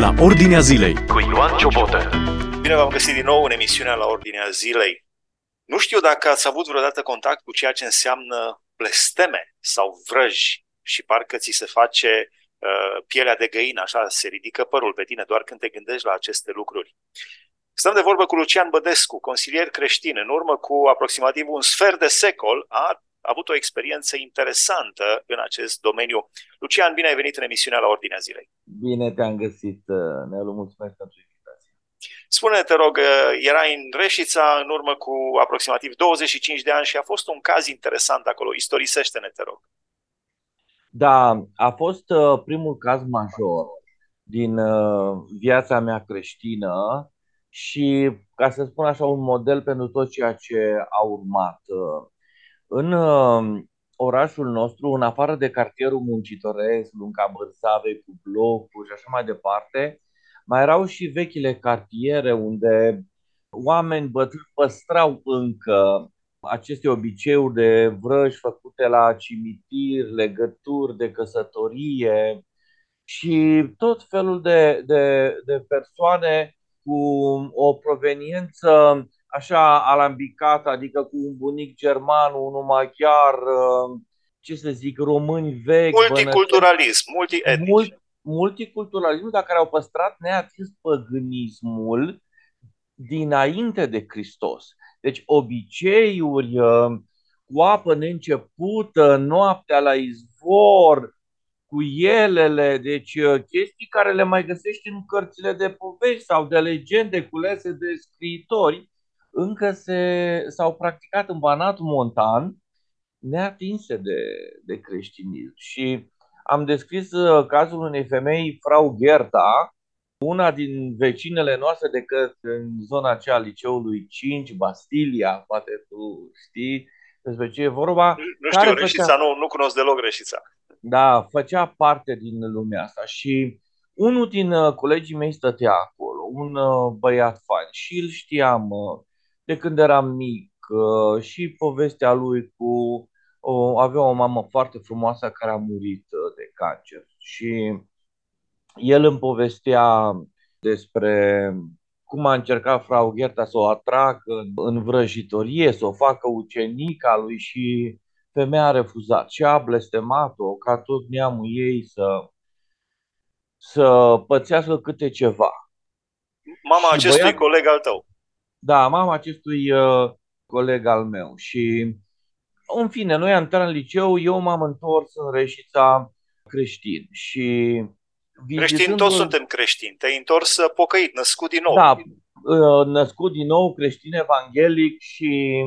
la Ordinea Zilei cu Ioan Ciobotă. Bine v-am găsit din nou în emisiunea la Ordinea Zilei. Nu știu dacă ați avut vreodată contact cu ceea ce înseamnă blesteme sau vrăji și parcă ți se face uh, pielea de găină, așa se ridică părul pe tine doar când te gândești la aceste lucruri. Stăm de vorbă cu Lucian Bădescu, consilier creștin. În urmă cu aproximativ un sfert de secol a avut o experiență interesantă în acest domeniu. Lucian, bine ai venit în emisiunea la Ordinea Zilei. Bine te-am găsit, Nelu, mulțumesc pentru invitație. Spune, te rog, erai în Reșița în urmă cu aproximativ 25 de ani și a fost un caz interesant acolo. Istorisește-ne, te rog. Da, a fost uh, primul caz major din uh, viața mea creștină și, ca să spun așa, un model pentru tot ceea ce a urmat. În uh, orașul nostru, în afară de cartierul muncitoresc, Lunca Bărsave, cu blocuri și așa mai departe, mai erau și vechile cartiere unde oameni bătrâni păstrau încă aceste obiceiuri de vrăji făcute la cimitir, legături de căsătorie și tot felul de, de, de persoane cu o proveniență așa alambicată, adică cu un bunic german, unul maghiar, uh, ce să zic, români vechi. Multiculturalism, multietnic. Mult, multiculturalism, dar care au păstrat neatins păgânismul dinainte de Hristos. Deci obiceiuri uh, cu apă neîncepută, noaptea la izvor, cu elele, deci uh, chestii care le mai găsești în cărțile de povești sau de legende culese de scriitori, încă se, s-au practicat în Banatul Montan, neatinse de, de creștinism. Și am descris uh, cazul unei femei, Frau Gerta, una din vecinele noastre decât în zona aceea liceului 5, Bastilia, poate tu știi despre ce e vorba. Nu știu, Reșița, făcea... nu, nu cunosc deloc Reșița. Da, făcea parte din lumea asta și unul din uh, colegii mei stătea acolo, un uh, băiat fain și îl știam de când eram mic și povestea lui cu o, avea o mamă foarte frumoasă care a murit de cancer și el îmi povestea despre cum a încercat frau Gherta să o atragă în vrăjitorie, să o facă ucenica lui și femeia a refuzat și a blestemat-o ca tot neamul ei să, să pățească câte ceva. Mama și acestui băiat, coleg al tău. Da, mama acestui uh, coleg al meu și în fine, noi am intrat în liceu, eu m-am întors în Reșița creștin și Creștini, toți suntem creștini. Te-ai întors uh, pocăit, născut din nou. Da, uh, născut din nou, creștin evanghelic și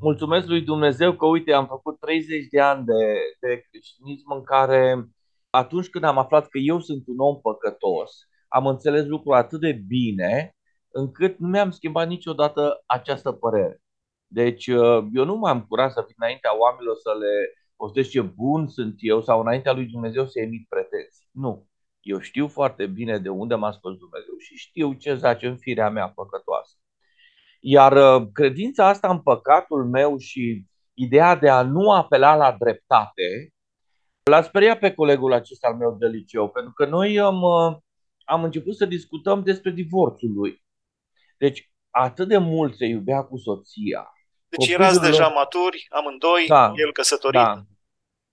mulțumesc lui Dumnezeu că, uite, am făcut 30 de ani de, de creștinism în care atunci când am aflat că eu sunt un om păcătos, am înțeles lucrul atât de bine încât nu mi-am schimbat niciodată această părere. Deci uh, eu nu m-am curat să fim înaintea oamenilor să le postez ce bun sunt eu sau înaintea lui Dumnezeu să emit pretenții. Nu. Eu știu foarte bine de unde m-a scos Dumnezeu și știu ce zace în firea mea păcătoasă. Iar uh, credința asta în păcatul meu și ideea de a nu apela la dreptate l-a speriat pe colegul acesta al meu de liceu, pentru că noi am, uh, am început să discutăm despre divorțul lui. Deci atât de mult se iubea cu soția. Deci erați deja maturi, amândoi, da, el căsătorit. Da,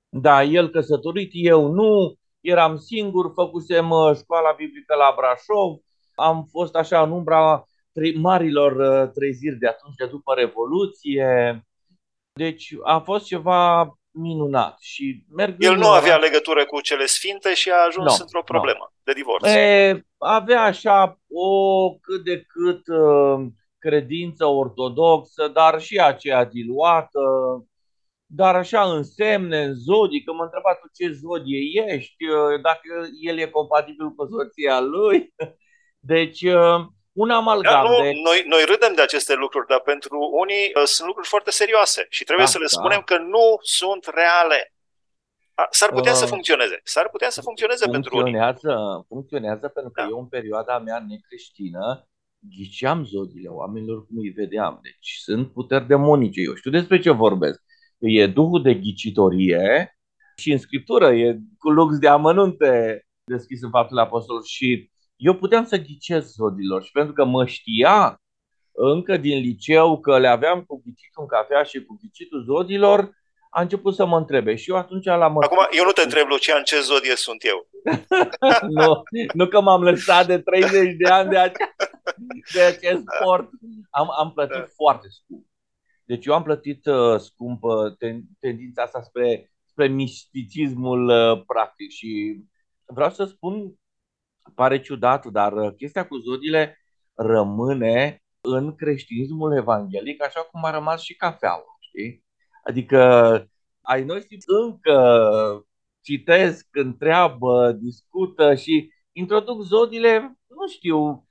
da, el căsătorit, eu nu, eram singur, făcusem uh, școala biblică la Brașov, am fost așa în umbra marilor uh, treziri de atunci, de după Revoluție. Deci a fost ceva minunat. Și El nu avea legătură cu cele sfinte și a ajuns no, într-o problemă no. de divorț. E, avea așa o cât de cât uh, credință ortodoxă, dar și aceea diluată, dar așa în semne, în zodii, că mă întreba tu ce zodie ești, uh, dacă el e compatibil cu soția lui. Deci, uh, un amalgam. Da, nu, de... noi, noi râdem de aceste lucruri, dar pentru unii uh, sunt lucruri foarte serioase și trebuie da, să le da. spunem că nu sunt reale. S-ar putea uh, să funcționeze. S-ar putea să funcționeze funcționează, pentru unii. Funcționează pentru că da. eu în perioada mea necreștină ghiceam zodiile oamenilor cum îi vedeam. Deci sunt puteri demonice. Eu știu despre ce vorbesc. E duhul de ghicitorie și în Scriptură e cu lux de amănunte deschis în faptul apostol și eu puteam să ghicesc zodilor și pentru că mă știa încă din liceu că le aveam cu ghicitul în cafea și cu ghicitul zodilor, a început să mă întrebe. Și eu atunci l-am... Acum, eu nu te întreb, Lucian, ce zodie sunt eu. nu, nu că m-am lăsat de 30 de ani de, ace- de acest sport. Am, am plătit da. foarte scump. Deci eu am plătit uh, scump uh, ten, tendința asta spre, spre misticismul uh, practic și vreau să spun, pare ciudat, dar uh, chestia cu zodiile rămâne în creștinismul evanghelic, așa cum a rămas și cafeaua, știi? Adică ai noștri încă citesc, întreabă, discută și introduc zodile, nu știu,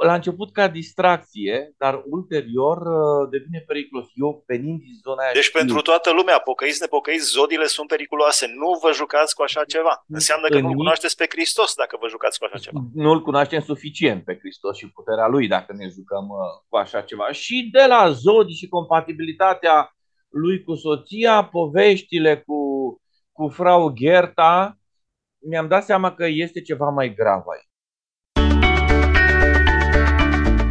la început ca distracție, dar ulterior uh, devine periculos. Eu venind din zona aia Deci știu. pentru toată lumea, pocăiți, nepocăiți, zodiile sunt periculoase. Nu vă jucați cu așa ceva. Înseamnă că nu-L cunoașteți pe Hristos dacă vă jucați cu așa ceva. Nu-L cunoaștem suficient pe Hristos și puterea Lui dacă ne jucăm uh, cu așa ceva. Și de la zodii și compatibilitatea lui cu soția, poveștile cu, cu frau Gerta, mi-am dat seama că este ceva mai grav aici.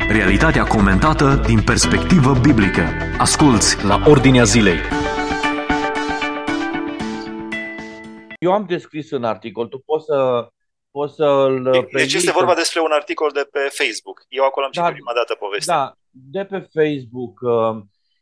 Realitatea comentată din perspectivă biblică. Asculți la Ordinea Zilei. Eu am descris în articol, tu poți să poți să-l Deci este vorba despre un articol de pe Facebook. Eu acolo am da, citit prima dată povestea. Da, de pe Facebook.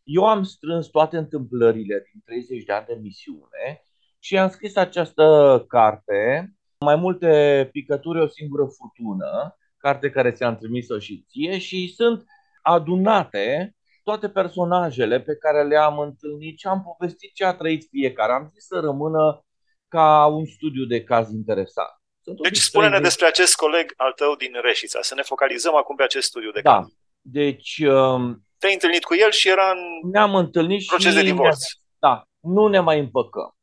Uh, eu am strâns toate întâmplările din 30 de ani de misiune și am scris această carte, mai multe picături, o singură furtună, carte care ți-am trimis-o și ție și sunt adunate toate personajele pe care le-am întâlnit și am povestit ce a trăit fiecare. Am zis să rămână ca un studiu de caz interesant. Sunt deci spune-ne de... despre acest coleg al tău din Reșița, să ne focalizăm acum pe acest studiu de da. caz. Deci... Um, Te-ai întâlnit cu el și era în ne-am întâlnit proces și de divorț. Da, nu ne mai împăcăm.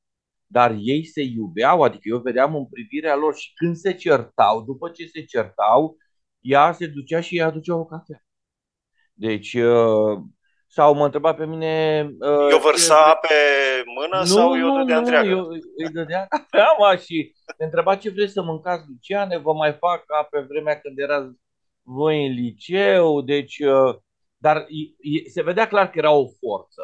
Dar ei se iubeau, adică eu vedeam în privirea lor și când se certau, după ce se certau, ea se ducea și îi aducea o cafea. Deci, uh, sau mă întreba pe mine... Uh, eu vărsa pe mână nu, sau eu dădea nu, întreagă? Eu, îi dădea cafeaua și ne întreba ce vreți să mâncați, Luciane, vă mai fac ca pe vremea când erați voi în liceu, deci... Uh, dar se vedea clar că era o forță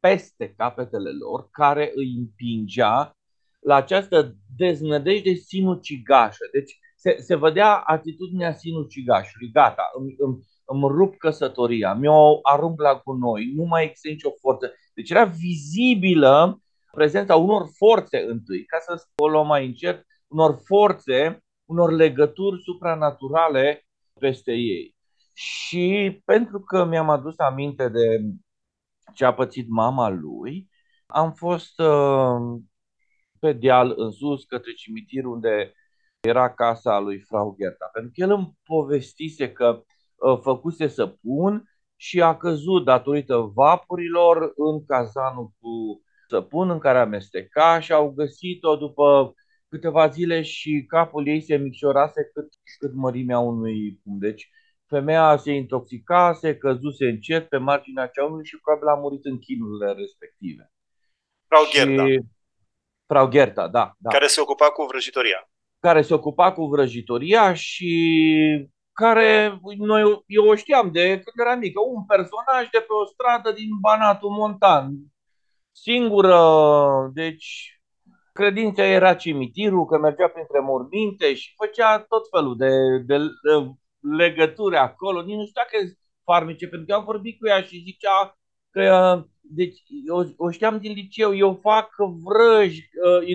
peste capetele lor care îi împingea la această deznădejde sinucigașă. Deci se, se vedea atitudinea sinucigașului. Gata, îmi, îmi, îmi rup căsătoria, mi-o arunc la gunoi, nu mai există nicio forță. Deci era vizibilă prezența unor forțe întâi, ca să o luăm mai încet, unor forțe, unor legături supranaturale peste ei. Și pentru că mi-am adus aminte de ce a pățit mama lui, am fost uh, pe deal în sus către cimitir unde era casa lui Frau Gerta. Pentru că el îmi povestise că uh, făcuse săpun și a căzut datorită vapurilor în cazanul cu săpun în care amesteca și au găsit-o după câteva zile și capul ei se micșorase cât, cât mărimea unui pum. Deci femeia se intoxicase, căzuse încet pe marginea ceaului și probabil a murit în chinurile respective. Frau Gerta. Și... Frau Gerta, da, da. Care se ocupa cu vrăjitoria. Care se ocupa cu vrăjitoria și care noi, eu o știam de când eram mică, un personaj de pe o stradă din Banatul Montan. Singură, deci credința era cimitirul, că mergea printre morminte și făcea tot felul de, de, de legături acolo. Nici nu știu dacă farmece, pentru că am vorbit cu ea și zicea că deci eu o știam din liceu, eu fac vrăji,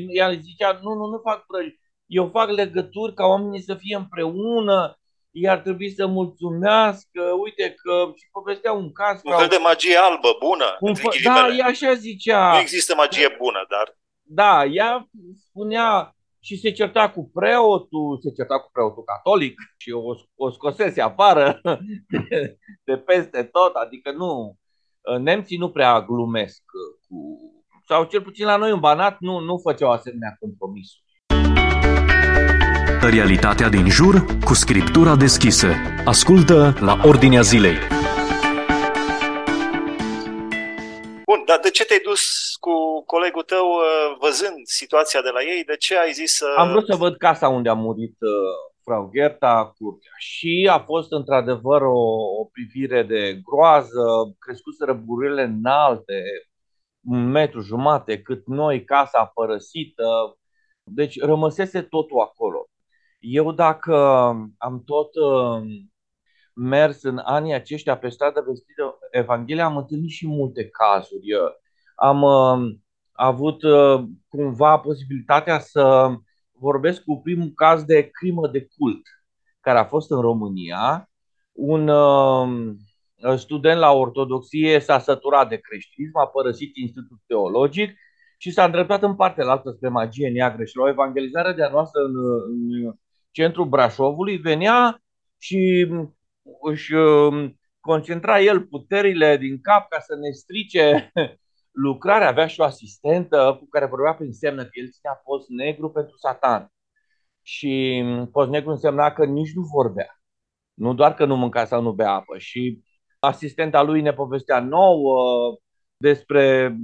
ea zicea, nu, nu, nu fac vrăji, eu fac legături ca oamenii să fie împreună, ei ar trebui să mulțumească, uite că și povestea un caz. Un fel de magie albă, bună, un fă, Da, ea așa zicea. Nu există magie bună, dar... Da, ea spunea și se certa cu preotul, se certa cu preotul catolic și o, o scosese afară de, de peste tot, adică nu, nemții nu prea glumesc cu, sau cel puțin la noi în Banat nu, nu făceau asemenea compromisuri. Realitatea din jur cu scriptura deschisă. Ascultă la Ordinea Zilei. Bun, dar de ce te-ai dus cu colegul tău uh, văzând situația de la ei? De ce ai zis să... Am vrut să văd casa unde a murit uh, Frau Gerta curtea. Și a fost într-adevăr o, o privire de groază, crescuseră burile înalte, un metru jumate, cât noi, casa părăsită. Deci rămăsese totul acolo. Eu dacă am tot uh, mers în anii aceștia pe stradă vestită Evanghelia, am întâlnit și multe cazuri. Am uh, avut uh, cumva posibilitatea să vorbesc cu primul caz de crimă de cult care a fost în România. Un student la ortodoxie s-a săturat de creștinism, a părăsit institutul teologic și s-a îndreptat în partea altă spre magie neagră și la o evangelizare de-a noastră în, în centrul Brașovului venea și își um, concentra el puterile din cap ca să ne strice lucrarea. Avea și o asistentă cu care vorbea prin semnă că el ținea post negru pentru satan. Și um, post negru însemna că nici nu vorbea. Nu doar că nu mânca sau nu bea apă. Și asistenta lui ne povestea nouă despre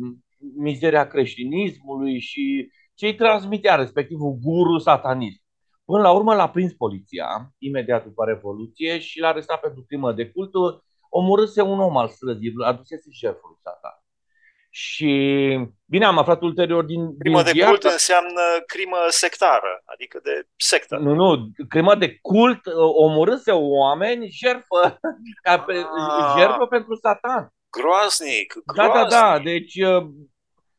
mizeria creștinismului și ce îi transmitea respectivul guru satanist. Până la urmă l-a prins poliția, imediat după Revoluție, și l-a arestat pentru crimă de cultul. Omorâse un om al străzii, adusese șeful lui Satan. Și bine, am aflat ulterior din. Crimă din de cult înseamnă crimă sectară, adică de sectă. Nu, nu, crimă de cult omorâse oameni jertfă, ca pe, ah, jertfă pentru Satan. Groaznic, groaznic. Da, da, da. Deci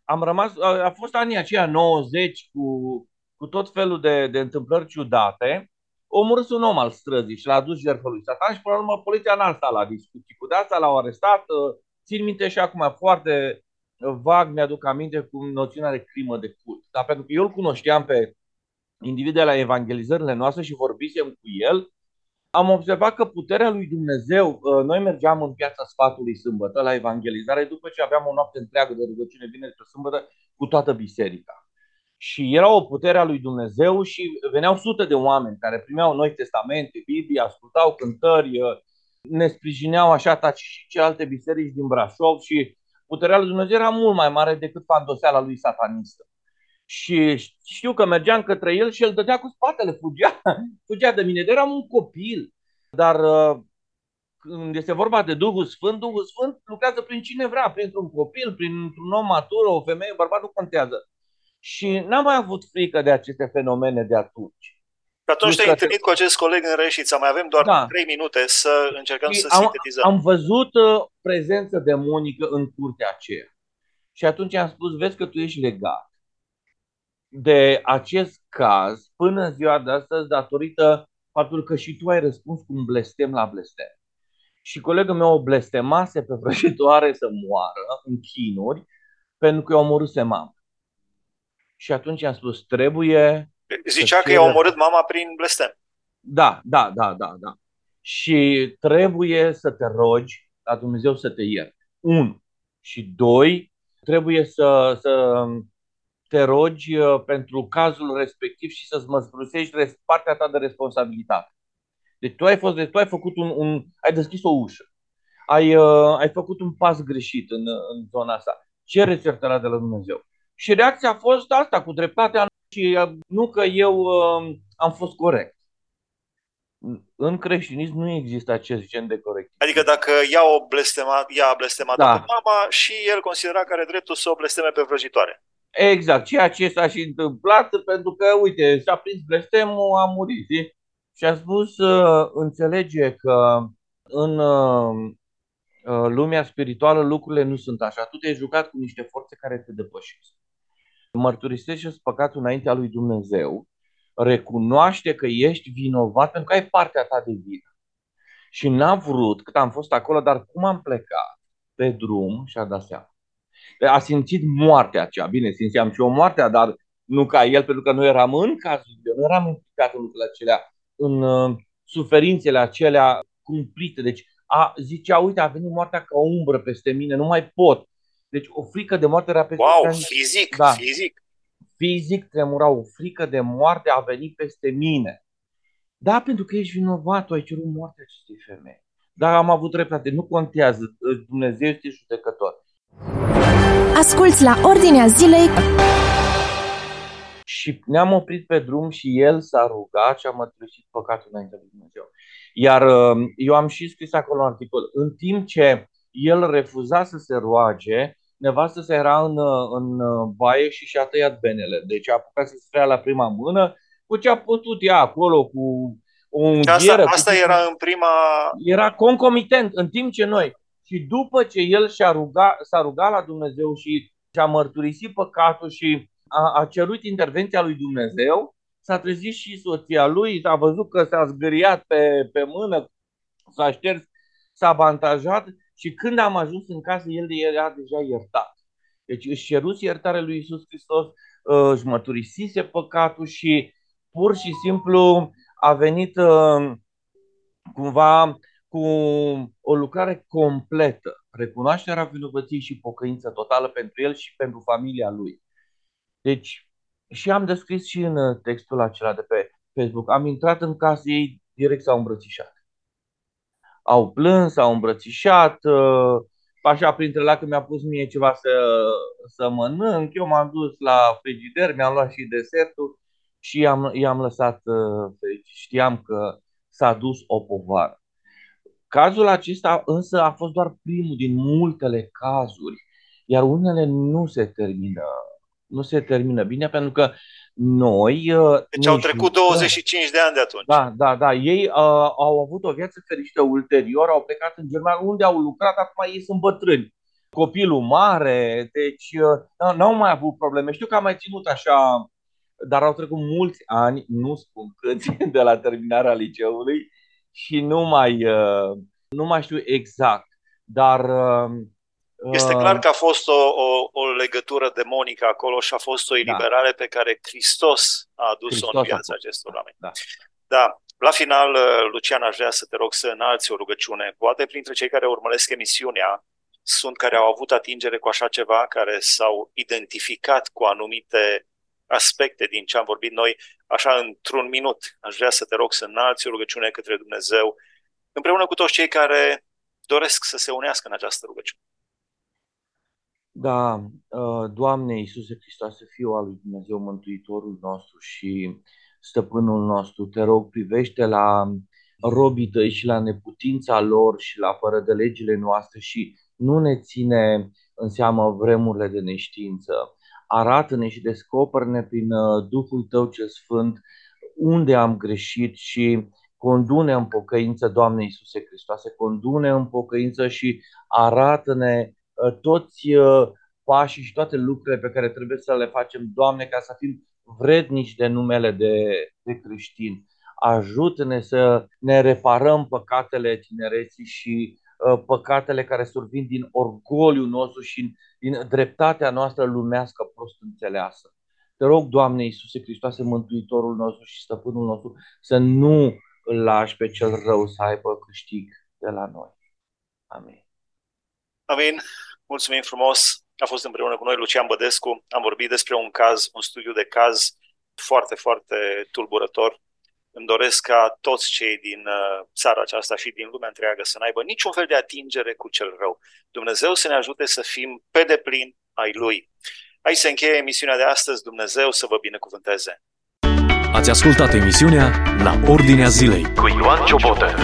am rămas, a fost anii aceia 90 cu cu tot felul de, de întâmplări ciudate, omorâs un om al străzii și l-a adus jertfă lui Satan și până la urmă poliția n-a stat la discuții cu de asta, l-au arestat. Țin minte și acum foarte vag mi-aduc aminte cu noțiunea de crimă de cult. Dar pentru că eu îl cunoșteam pe individ de la evangelizările noastre și vorbisem cu el, am observat că puterea lui Dumnezeu, noi mergeam în piața sfatului sâmbătă la evangelizare după ce aveam o noapte întreagă de rugăciune vineri spre sâmbătă cu toată biserica și era o putere a lui Dumnezeu și veneau sute de oameni care primeau Noi Testamente, Biblie, ascultau cântări, ne sprijineau așa taci și ce alte biserici din Brașov și puterea lui Dumnezeu era mult mai mare decât fandoseala lui satanistă. Și știu că mergeam către el și el dădea cu spatele, fugea, fugea de mine. Eram un copil, dar uh, când este vorba de Duhul Sfânt, Duhul Sfânt lucrează prin cine vrea, printr-un copil, printr-un om matur, o femeie, un bărbat, nu contează. Și n-am mai avut frică de aceste fenomene de atunci. Pe atunci te-ai întâlnit cu acest coleg în Reșița, mai avem doar da. 3 minute să încercăm și să am, sintetizăm. Am văzut uh, prezență demonică în curtea aceea. Și atunci am spus, vezi că tu ești legat de acest caz până în ziua de astăzi datorită faptul că și tu ai răspuns cu un blestem la blestem. Și colegul meu o blestemase pe vrăjitoare să moară în chinuri pentru că i-a omorâse mama. Și atunci am spus, trebuie... Zicea că i-a omorât mama prin blestem. Da, da, da, da, da. Și trebuie să te rogi la Dumnezeu să te ierte. Unu. Și doi, trebuie să, să te rogi uh, pentru cazul respectiv și să-ți măslusești partea ta de responsabilitate. Deci tu ai, fost, tu ai făcut un, un ai deschis o ușă. Ai, uh, ai făcut un pas greșit în, în zona asta. Ce iertarea de la Dumnezeu. Și reacția a fost asta, cu dreptatea și uh, nu că eu uh, am fost corect. În creștinism nu există acest gen de corect. Adică dacă ea, o blestema, ea a blestemat da. pe mama și el considera că are dreptul să o blesteme pe vrăjitoare. Exact, ceea ce s-a și întâmplat pentru că, uite, s-a prins blestemul, a murit. Zi? Și a spus, uh, înțelege că în uh, uh, lumea spirituală lucrurile nu sunt așa. Tu te-ai jucat cu niște forțe care te depășesc mărturisește păcatul înaintea lui Dumnezeu, recunoaște că ești vinovat pentru că ai partea ta de vină. Și n-a vrut, cât am fost acolo, dar cum am plecat pe drum și a dat seama. A simțit moartea aceea. Bine, simțeam și o moartea, dar nu ca el, pentru că nu eram în cazul eu, nu eram implicat în lucrurile acelea, în uh, suferințele acelea cumplite. Deci a, zicea, uite, a venit moartea ca o umbră peste mine, nu mai pot. Deci o frică de moarte era peste Wow, fizic, da. fizic. Fizic tremura, o frică de moarte a venit peste mine. Da, pentru că ești vinovat, tu ai cerut moartea acestei femei. Dar am avut dreptate, nu contează, Dumnezeu este judecător. Asculți la Ordinea Zilei Și ne-am oprit pe drum și el s-a rugat și a mărturisit păcatul înainte lui Dumnezeu. Iar uh, eu am și scris acolo un articol. În timp ce el refuza să se roage, nevastă se era în, uh, în uh, baie și și-a tăiat benele. Deci a apucat să se la prima mână cu ce a putut ea acolo, cu o ungheră. Asta, asta cu... era în prima... Era concomitent, în timp ce noi. Și după ce el și-a rugat, s-a rugat la Dumnezeu și și-a mărturisit păcatul și a, a cerut intervenția lui Dumnezeu, s-a trezit și soția lui, s-a văzut că s-a zgâriat pe, pe mână, s-a șters, s-a avantajat și când am ajuns în casă, el era deja iertat. Deci își cerus iertare lui Isus Hristos, uh, își mărturisise păcatul și pur și simplu a venit uh, cumva cu o lucrare completă, recunoașterea vinovăției și pocăință totală pentru el și pentru familia lui. Deci, și am descris și în uh, textul acela de pe Facebook, am intrat în casă ei, direct s-au îmbrățișat. Au plâns, s-au îmbrățișat, uh, așa printre la că mi-a pus mie ceva să, să mănânc, eu m-am dus la frigider, mi-am luat și desertul și i-am, i-am lăsat uh, fericit. Știam că s-a dus o povară. Cazul acesta însă a fost doar primul din multele cazuri, iar unele nu se termină nu se termină bine pentru că noi... Uh, deci au trecut 25 de ani de atunci. Da, da, da. Ei uh, au avut o viață fericită ulterior, au plecat în Germania, unde au lucrat, acum ei sunt bătrâni. Copilul mare, deci uh, nu au mai avut probleme. Știu că am mai ținut așa, dar au trecut mulți ani, nu spun câți, de la terminarea liceului și nu mai, uh, nu mai știu exact. Dar uh, este clar că a fost o, o, o legătură demonică acolo și a fost o da. eliberare da. pe care Hristos a adus-o în viața acestor oameni. Da. da. La final, uh, Lucian, aș vrea să te rog să înalți o rugăciune. Poate printre cei care urmăresc emisiunea sunt care au avut atingere cu așa ceva, care s-au identificat cu anumite aspecte din ce am vorbit noi, așa într-un minut. Aș vrea să te rog să înalți o rugăciune către Dumnezeu, împreună cu toți cei care doresc să se unească în această rugăciune. Da, uh, Doamne Iisuse Hristoase, Fiul al lui Dumnezeu, Mântuitorul nostru și Stăpânul nostru, te rog, privește la robii tăi și la neputința lor și la fără de legile noastre și nu ne ține în seamă vremurile de neștiință. Arată-ne și descoperă-ne prin uh, Duhul Tău cel Sfânt unde am greșit și condune în pocăință, Doamne Iisuse Hristoase, condune în pocăință și arată-ne Uh, toți uh, pașii și toate lucrurile pe care trebuie să le facem, Doamne, ca să fim vrednici de numele de, de creștini. Ajută-ne să ne reparăm păcatele tinereții și uh, păcatele care survin din orgoliul nostru și din dreptatea noastră lumească prost înțeleasă. Te rog, Doamne Iisuse Hristoase, Mântuitorul nostru și Stăpânul nostru, să nu îl lași pe cel rău să aibă câștig de la noi. Amin. Amin. Mulțumim frumos. A fost împreună cu noi Lucian Bădescu. Am vorbit despre un caz, un studiu de caz foarte, foarte tulburător. Îmi doresc ca toți cei din uh, țara aceasta și din lumea întreagă să n-aibă niciun fel de atingere cu cel rău. Dumnezeu să ne ajute să fim pe deplin ai Lui. Aici se încheie emisiunea de astăzi. Dumnezeu să vă binecuvânteze. Ați ascultat emisiunea La Ordinea Zilei cu Ioan Ciobotă.